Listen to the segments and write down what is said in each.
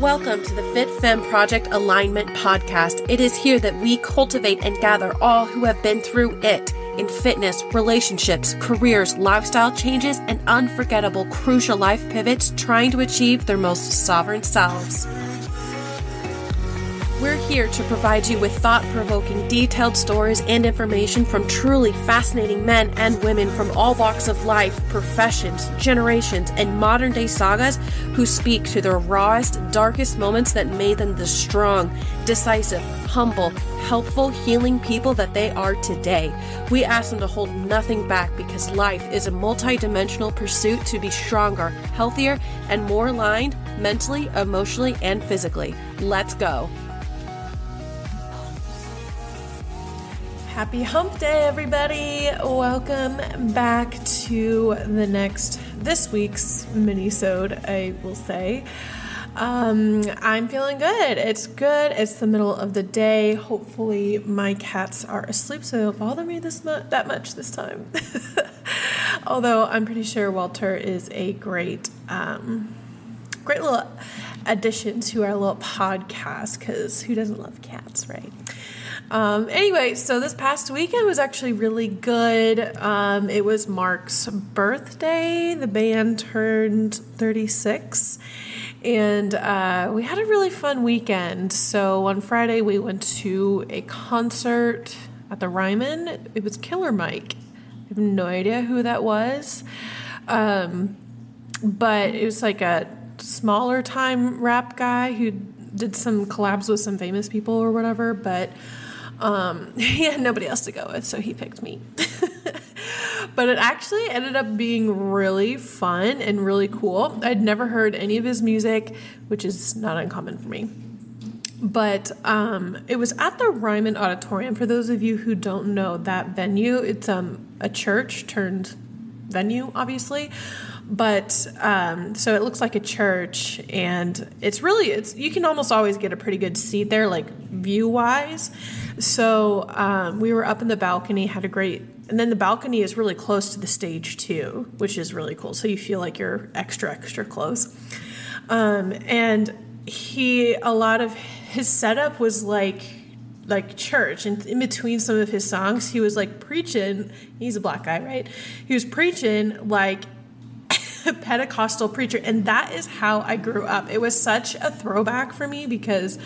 Welcome to the Fit Femme Project Alignment Podcast. It is here that we cultivate and gather all who have been through it in fitness, relationships, careers, lifestyle changes, and unforgettable crucial life pivots trying to achieve their most sovereign selves. We're here to provide you with thought provoking, detailed stories and information from truly fascinating men and women from all walks of life, professions, generations, and modern day sagas who speak to their rawest, darkest moments that made them the strong, decisive, humble, helpful, healing people that they are today. We ask them to hold nothing back because life is a multidimensional pursuit to be stronger, healthier, and more aligned mentally, emotionally, and physically. Let's go. Happy hump day, everybody. Welcome back to the next, this week's mini-sode, I will say. Um, I'm feeling good. It's good. It's the middle of the day. Hopefully, my cats are asleep, so they don't bother me this mu- that much this time. Although I'm pretty sure Walter is a great, um, great little addition to our little podcast. Because who doesn't love cats, right? Um, anyway, so this past weekend was actually really good. Um, it was Mark's birthday. The band turned 36. And uh, we had a really fun weekend. So on Friday, we went to a concert at the Ryman. It was Killer Mike. I have no idea who that was. Um, but it was like a smaller time rap guy who did some collabs with some famous people or whatever. But um, he had nobody else to go with, so he picked me. but it actually ended up being really fun and really cool. I'd never heard any of his music, which is not uncommon for me. But um, it was at the Ryman Auditorium. For those of you who don't know that venue, it's um, a church turned venue, obviously. But um, so it looks like a church and it's really it's you can almost always get a pretty good seat there like view wise so um, we were up in the balcony had a great and then the balcony is really close to the stage too which is really cool. So you feel like you're extra extra close. Um, and he a lot of his setup was like like church and in between some of his songs he was like preaching he's a black guy right he was preaching like a Pentecostal preacher. And that is how I grew up. It was such a throwback for me because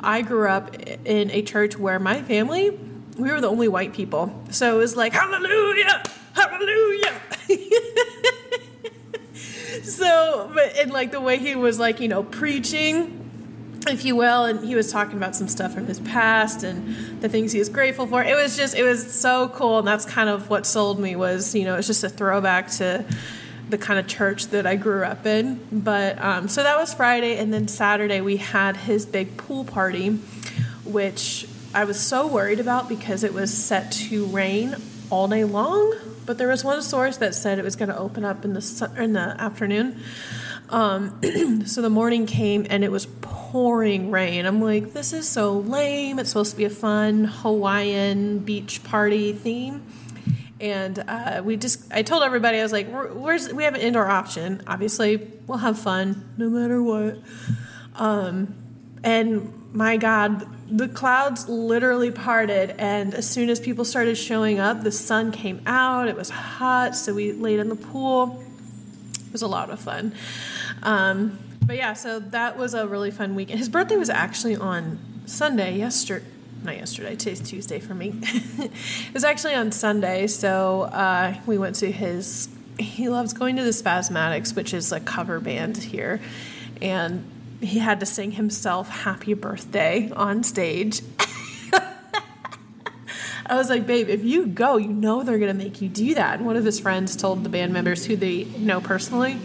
I grew up in a church where my family, we were the only white people. So it was like, hallelujah, hallelujah. so, but and like the way he was like, you know, preaching if you will and he was talking about some stuff from his past and the things he was grateful for it was just it was so cool and that's kind of what sold me was you know it's just a throwback to the kind of church that I grew up in. But um, so that was Friday, and then Saturday we had his big pool party, which I was so worried about because it was set to rain all day long. But there was one source that said it was going to open up in the in the afternoon. Um, so the morning came and it was pouring rain. I'm like, this is so lame. It's supposed to be a fun Hawaiian beach party theme. And uh, we just i told everybody i was like where's we have an indoor option. Obviously we'll have fun no matter what. Um, and my god the clouds literally parted. And as soon as people started showing up the sun came out. It was hot. So we laid in the pool. It was a lot of fun. Um, but yeah so that was a really fun weekend his birthday was actually on sunday yesterday not yesterday, today's Tuesday for me. it was actually on Sunday, so uh, we went to his. He loves going to the Spazmatics, which is a cover band here, and he had to sing himself "Happy Birthday" on stage. I was like, babe, if you go, you know they're gonna make you do that. And one of his friends told the band members who they know personally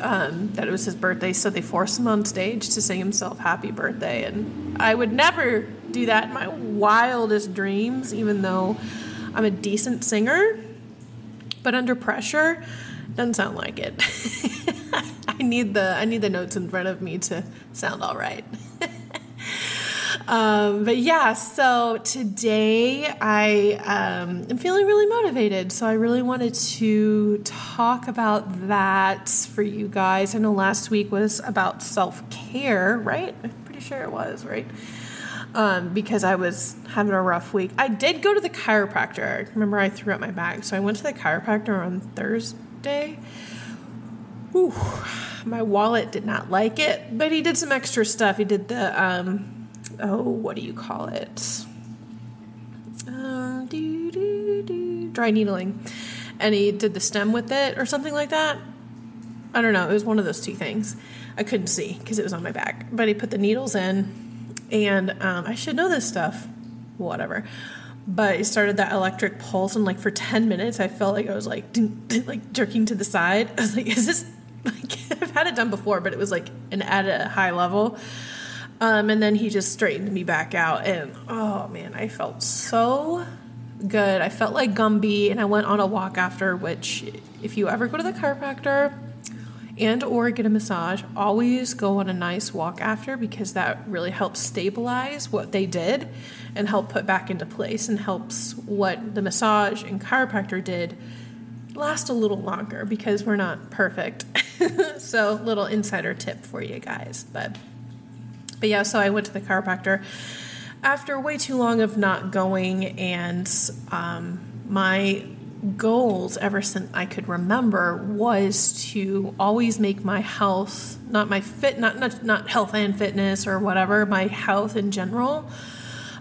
um, that it was his birthday, so they forced him on stage to sing himself "Happy Birthday." And I would never do that in my wildest dreams, even though I'm a decent singer. But under pressure, doesn't sound like it. I need the I need the notes in front of me to sound all right. Um, but yeah, so today I um, am feeling really motivated. So I really wanted to talk about that for you guys. I know last week was about self care, right? I'm pretty sure it was, right? Um, because I was having a rough week. I did go to the chiropractor. Remember, I threw out my back. So I went to the chiropractor on Thursday. Whew, my wallet did not like it, but he did some extra stuff. He did the, um, oh, what do you call it? Um, doo, doo, doo, dry needling. And he did the stem with it or something like that. I don't know. It was one of those two things. I couldn't see because it was on my back. But he put the needles in and um, I should know this stuff, whatever. But it started that electric pulse, and like for ten minutes, I felt like I was like like jerking to the side. I was like, "Is this like I've had it done before, but it was like an at a high level." Um, and then he just straightened me back out, and oh man, I felt so good. I felt like Gumby, and I went on a walk after. Which, if you ever go to the chiropractor, and or get a massage always go on a nice walk after because that really helps stabilize what they did and help put back into place and helps what the massage and chiropractor did last a little longer because we're not perfect so little insider tip for you guys but but yeah so i went to the chiropractor after way too long of not going and um, my goals ever since I could remember was to always make my health, not my fit, not, not, not health and fitness or whatever, my health in general,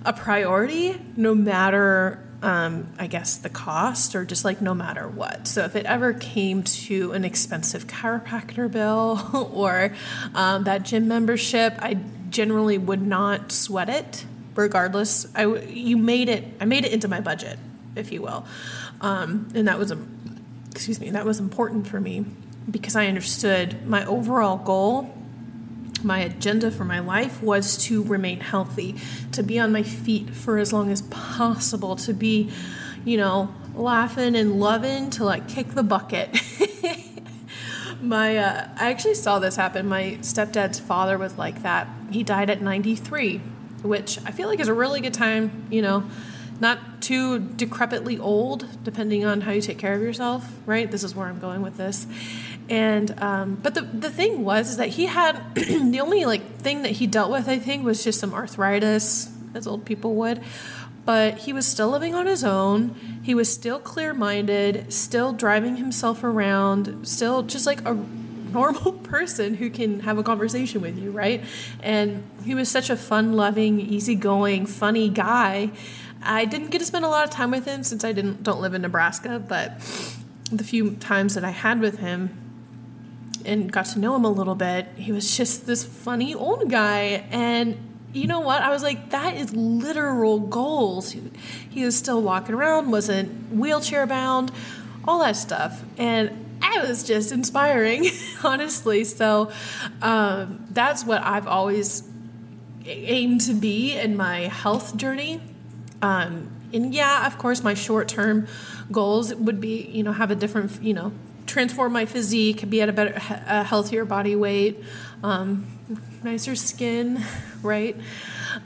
a priority no matter, um, I guess, the cost or just like no matter what. So if it ever came to an expensive chiropractor bill or um, that gym membership, I generally would not sweat it regardless. I, you made it, I made it into my budget, if you will. Um, and that was a, excuse me, that was important for me because I understood my overall goal, my agenda for my life was to remain healthy, to be on my feet for as long as possible, to be, you know, laughing and loving to like kick the bucket. my uh, I actually saw this happen. My stepdad's father was like that. He died at 93, which I feel like is a really good time, you know, not too decrepitly old, depending on how you take care of yourself, right? This is where I'm going with this. And um, but the the thing was is that he had the only like thing that he dealt with, I think, was just some arthritis, as old people would. But he was still living on his own. He was still clear minded, still driving himself around, still just like a normal person who can have a conversation with you, right? And he was such a fun loving, easygoing, funny guy I didn't get to spend a lot of time with him since I didn't don't live in Nebraska, but the few times that I had with him and got to know him a little bit, he was just this funny old guy and you know what? I was like, that is literal goals. He was still walking around, wasn't wheelchair bound, all that stuff. And I was just inspiring, honestly. So um, that's what I've always aimed to be in my health journey um, and yeah, of course, my short term goals would be, you know, have a different, you know, transform my physique, be at a better, a healthier body weight, um, nicer skin, right?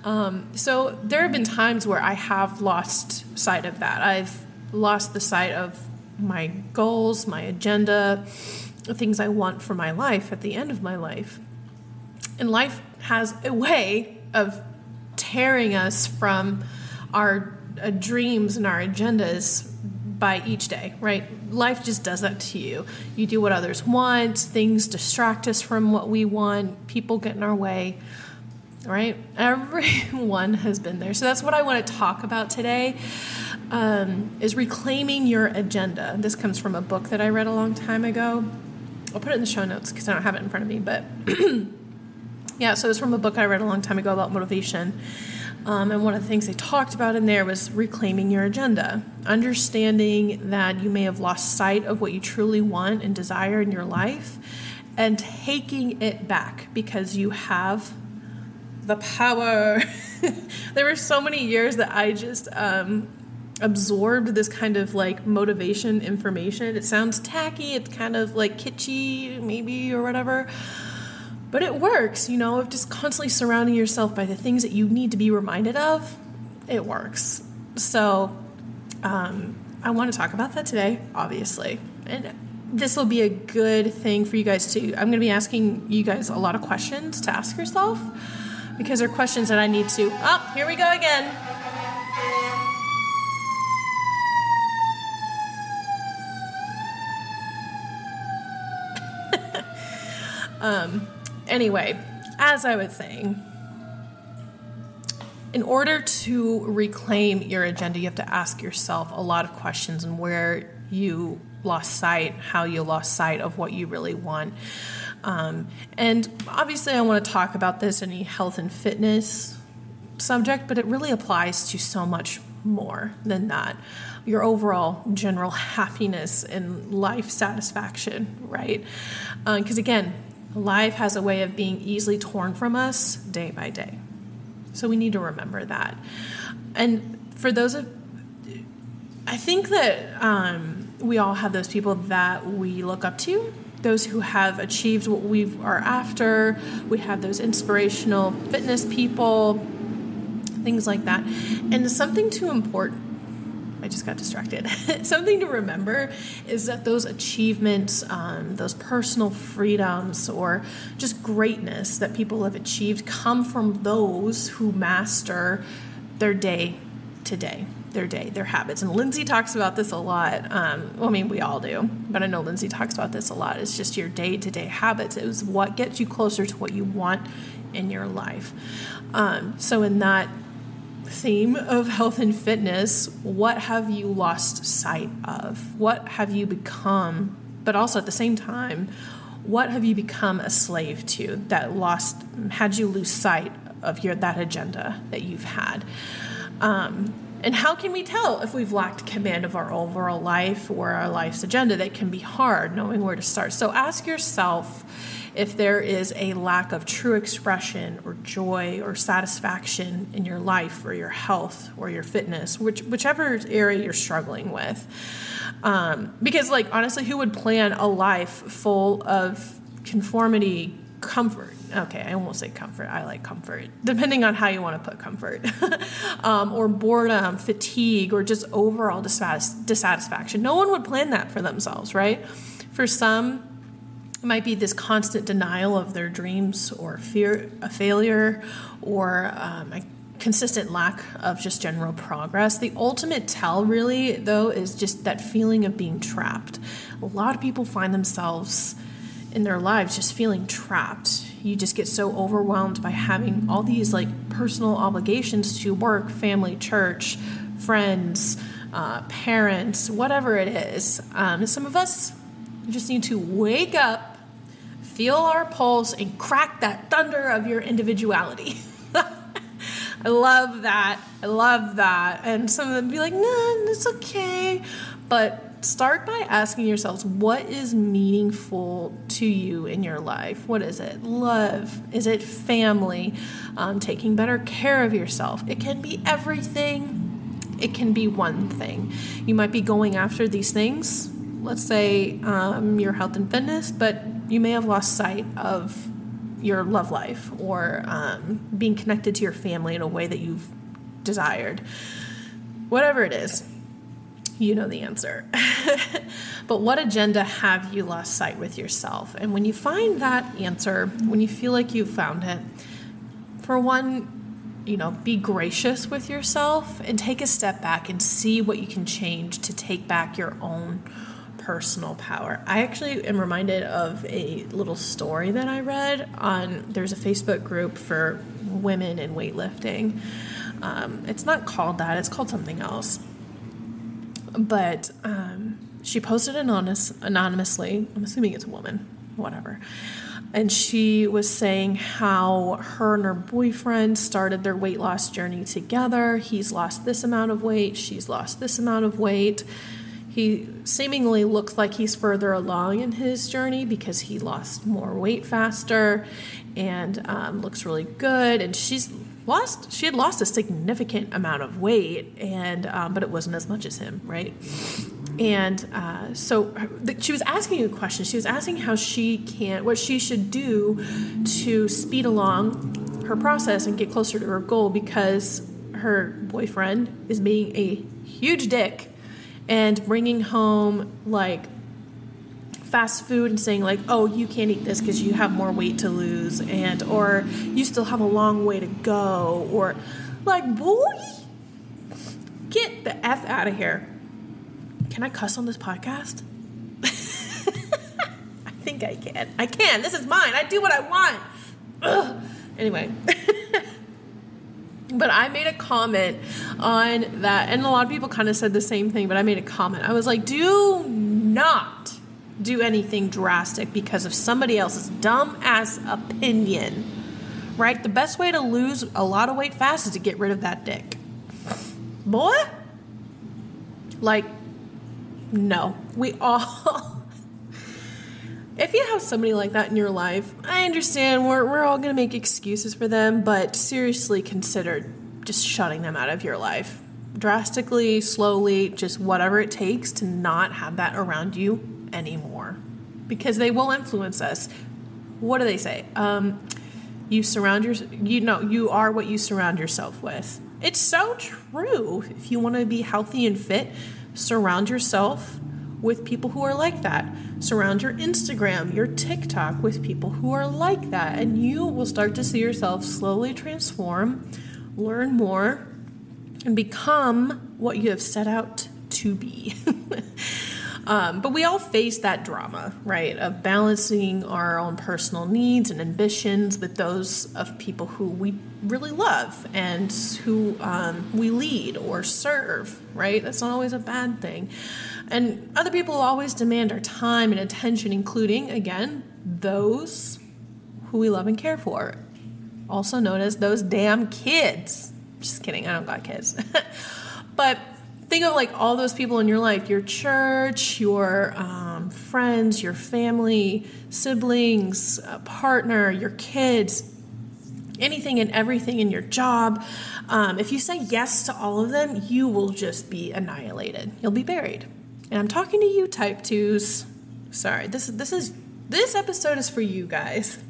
Um, so there have been times where I have lost sight of that. I've lost the sight of my goals, my agenda, the things I want for my life at the end of my life. And life has a way of tearing us from our uh, dreams and our agendas by each day, right? Life just does that to you. You do what others want, things distract us from what we want, people get in our way, right? Everyone has been there. So that's what I want to talk about today. Um, is reclaiming your agenda. This comes from a book that I read a long time ago. I'll put it in the show notes because I don't have it in front of me. But yeah, so it's from a book I read a long time ago about motivation. Um, and one of the things they talked about in there was reclaiming your agenda, understanding that you may have lost sight of what you truly want and desire in your life, and taking it back because you have the power. there were so many years that I just um, absorbed this kind of like motivation information. It sounds tacky, it's kind of like kitschy, maybe, or whatever. But it works, you know, of just constantly surrounding yourself by the things that you need to be reminded of. It works. So, um, I want to talk about that today, obviously. And this will be a good thing for you guys to. I'm going to be asking you guys a lot of questions to ask yourself because they're questions that I need to. Oh, here we go again. um, anyway, as I was saying, in order to reclaim your agenda, you have to ask yourself a lot of questions and where you lost sight, how you lost sight of what you really want. Um, and obviously, I want to talk about this in a health and fitness subject, but it really applies to so much more than that. Your overall general happiness and life satisfaction, right? Because uh, again, life has a way of being easily torn from us day by day. So we need to remember that. And for those of, I think that um, we all have those people that we look up to, those who have achieved what we are after. We have those inspirational fitness people, things like that. And something too important I just got distracted. Something to remember is that those achievements, um, those personal freedoms, or just greatness that people have achieved come from those who master their day to day, their day, their habits. And Lindsay talks about this a lot. Um, well, I mean, we all do, but I know Lindsay talks about this a lot. It's just your day to day habits. It was what gets you closer to what you want in your life. Um, so, in that theme of health and fitness, what have you lost sight of? What have you become? But also at the same time, what have you become a slave to that lost had you lose sight of your that agenda that you've had? Um, and how can we tell if we've lacked command of our overall life or our life's agenda? That can be hard knowing where to start. So ask yourself if there is a lack of true expression or joy or satisfaction in your life or your health or your fitness, which, whichever area you're struggling with. Um, because, like, honestly, who would plan a life full of conformity, comfort? Okay, I won't say comfort. I like comfort, depending on how you want to put comfort, um, or boredom, fatigue, or just overall dissatisfaction. No one would plan that for themselves, right? For some, it might be this constant denial of their dreams or fear a failure or um, a consistent lack of just general progress. The ultimate tell, really, though, is just that feeling of being trapped. A lot of people find themselves in their lives just feeling trapped. You just get so overwhelmed by having all these like personal obligations to work, family, church, friends, uh, parents, whatever it is. Um, some of us just need to wake up feel our pulse and crack that thunder of your individuality. I love that. I love that. And some of them be like, no, it's okay. But start by asking yourselves, what is meaningful to you in your life? What is it? Love? Is it family? Um, taking better care of yourself? It can be everything. It can be one thing. You might be going after these things. Let's say um, your health and fitness, but you may have lost sight of your love life or um, being connected to your family in a way that you've desired. Whatever it is, you know the answer. but what agenda have you lost sight with yourself? And when you find that answer, when you feel like you've found it, for one, you know, be gracious with yourself and take a step back and see what you can change to take back your own personal power. I actually am reminded of a little story that I read on there's a Facebook group for women in weightlifting. Um, it's not called that, it's called something else. But um, she posted anonymous, anonymously. I'm assuming it's a woman, whatever. And she was saying how her and her boyfriend started their weight loss journey together. He's lost this amount of weight, she's lost this amount of weight he seemingly looks like he's further along in his journey because he lost more weight faster and um, looks really good. And she's lost, she had lost a significant amount of weight, and um, but it wasn't as much as him, right? and uh, so she was asking a question. She was asking how she can, what she should do to speed along her process and get closer to her goal because her boyfriend is being a huge dick and bringing home like fast food and saying like oh you can't eat this because you have more weight to lose and or you still have a long way to go or like boy get the f out of here. Can i cuss on this podcast? I think i can. I can. This is mine. I do what i want. Ugh. anyway. But I made a comment on that, and a lot of people kind of said the same thing, but I made a comment. I was like, do not do anything drastic because of somebody else's dumb ass opinion. Right? The best way to lose a lot of weight fast is to get rid of that dick. Boy? Like, no. We all. if you have somebody like that in your life, I understand we're, we're all to make excuses for them, but seriously consider just shutting them out of your life. Drastically, slowly, just whatever it takes to not have that around you anymore because they will influence us. What do they say? Um, you surround your you know you are what you surround yourself with. It's so true. If you want to be healthy and fit, surround yourself with people who are like that. Surround your Instagram, your TikTok with people who are like that, and you will start to see yourself slowly transform, learn more, and become what you have set out to be. Um, but we all face that drama, right, of balancing our own personal needs and ambitions with those of people who we really love and who um, we lead or serve, right? That's not always a bad thing. And other people always demand our time and attention, including, again, those who we love and care for, also known as those damn kids. Just kidding, I don't got kids. but think of like all those people in your life your church your um, friends your family siblings partner your kids anything and everything in your job. Um, if you say yes to all of them you will just be annihilated. You'll be buried. And i'm talking to you type 2s sorry this, this is this episode is for you guys.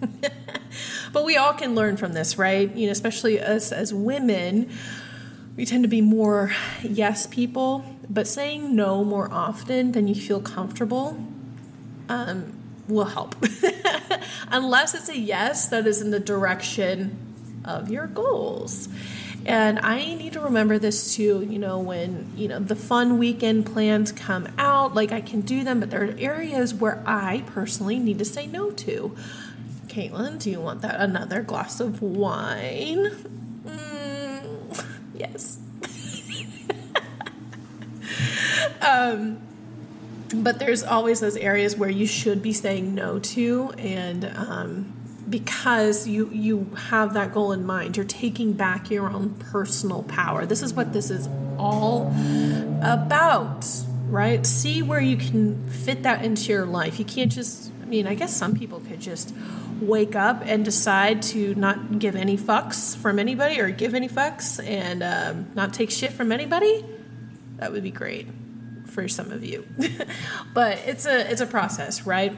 But we all can learn from this right? You know especially us as women we tend to be more yes people, but saying no more often than you feel comfortable um, will help. Unless it's a yes that is in the direction of your goals. And I need to remember this too, you know, when, you know, the fun weekend plans come out, like I can do them, but there are areas where I personally need to say no to. KateLynn, do you want that another glass of wine? Yes. um, but there's always those areas where you should be saying no to, and um, because you you have that goal in mind, you're taking back your own personal power. This is what this is all about, right? See where you can fit that into your life. You can't just. I mean, I guess some people could just wake up and decide to not give any fucks from anybody or give any fucks and um, not take shit from anybody, that would be great for some of you. but it's a it's a process, right?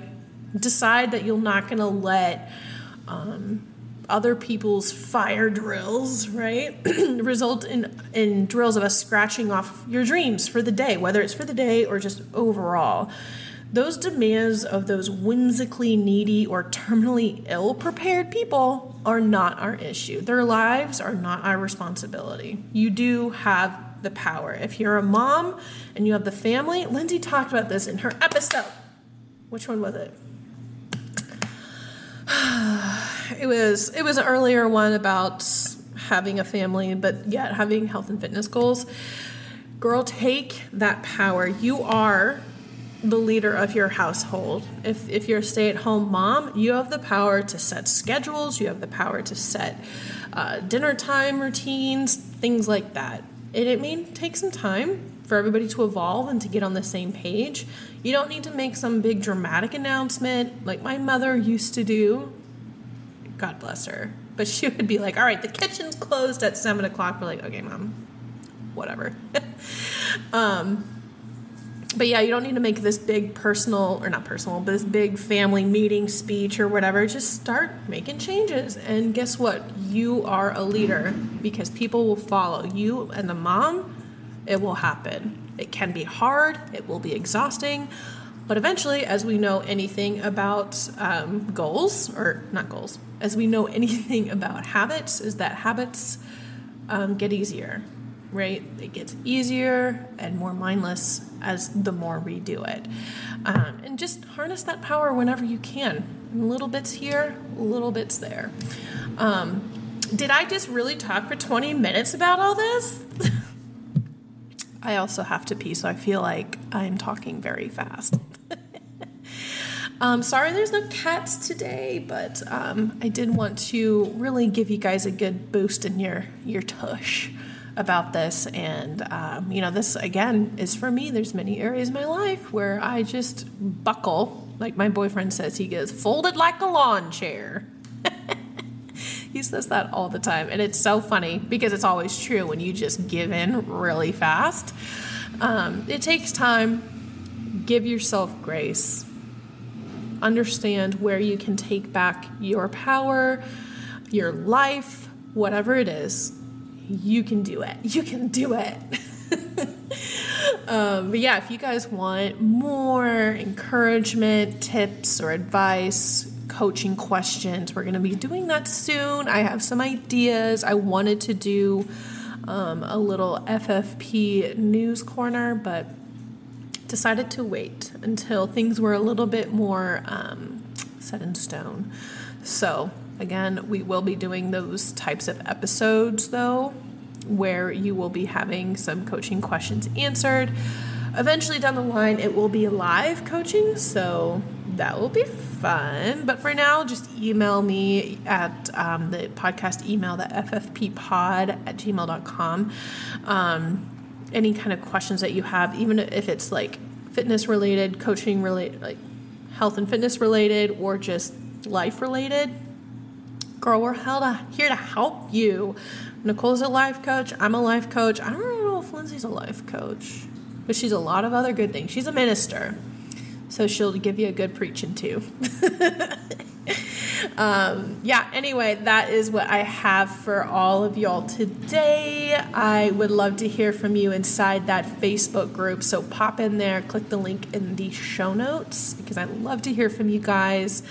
Decide that you're not going to let um, other people's fire drills, right, result in in drills of us scratching off your dreams for the day, whether it's for the day or just overall. Those demands of those whimsically needy or terminally ill prepared people are not our issue. Their lives are not our responsibility. You do have the power. If you're a mom and you have the family, Lindsay talked about this in her episode. Which one was it? it was it was an earlier one about having a family but yet having health and fitness goals. Girl, take that power. You are the leader of your household. If, if you're a stay at home mom, you have the power to set schedules, you have the power to set uh, dinner time routines, things like that. And it may take some time for everybody to evolve and to get on the same page. You don't need to make some big dramatic announcement like my mother used to do. God bless her. But she would be like, all right, the kitchen's closed at seven o'clock. We're like, okay, mom, whatever. um, but yeah, you don't need to make this big personal or not personal, but this big family meeting speech or whatever. Just start making changes. And guess what? You are a leader because people will follow you and the mom. It will happen. It can be hard, it will be exhausting. But eventually, as we know anything about um, goals, or not goals, as we know anything about habits, is that habits um, get easier right? It gets easier and more mindless as the more we do it. Um, and just harness that power whenever you can. Little bits here, little bits there. Um, did I just really talk for 20 minutes about all this? I also have to pee, so I feel like I'm talking very fast. um, sorry there's no cats today, but um, I did want to really give you guys a good boost in your, your tush about this. And um, you know this again is for me. There's many areas in my life where i just buckle. Like my boyfriend says he goes folded like a lawn chair. He says that all the time. And it's so funny because it's always true when you just give in really fast. Um, it takes time. Give yourself grace. Understand where you can take back your power your life whatever it is you can do it. You can do it. um, but yeah, if you guys want more encouragement, tips, or advice, coaching questions, we're going to be doing that soon. I have some ideas. I wanted to do um, a little FFP news corner, but decided to wait until things were a little bit more um, set in stone. So Again, we will be doing those types of episodes though, where you will be having some coaching questions answered. Eventually, down the line, it will be live coaching, so that will be fun. But for now, just email me at um, the podcast email, the ffppod at gmail.com. Um, any kind of questions that you have, even if it's like fitness related, coaching related, like health and fitness related, or just life related, girl, we're here to help you. Nicole's a life coach. I'm a life coach. I don't really know if Lindsay's a life coach, but she's a lot of other good things. She's a minister, so she'll give you a good preaching too. um, yeah, anyway, that is what I have for all of y'all today. I would love to hear from you inside that Facebook group. So pop in there, click the link in the show notes because I love to hear from you guys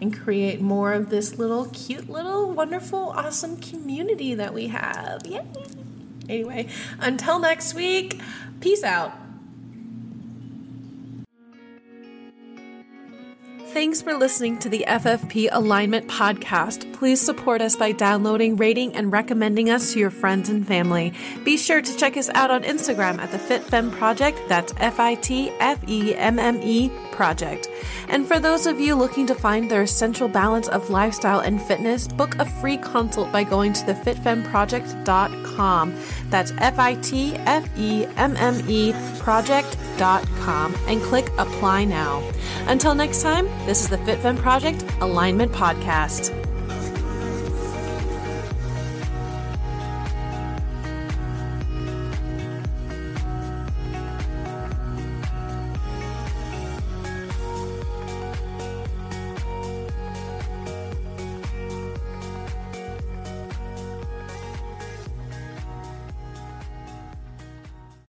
and create more of this little cute, little wonderful, awesome community that we have. Yay! Anyway, until next week, peace out. Thanks for listening to the FFP Alignment Podcast. Please support us by downloading, rating, and recommending us to your friends and family. Be sure to check us out on Instagram at the FitFemme Project. That's F I T F E M M E Project. And for those of you looking to find their essential balance of lifestyle and fitness, book a free consult by going to That's F I T F E M M E project.com and click apply now. Until next time, this is the FitFemme Project Alignment Podcast.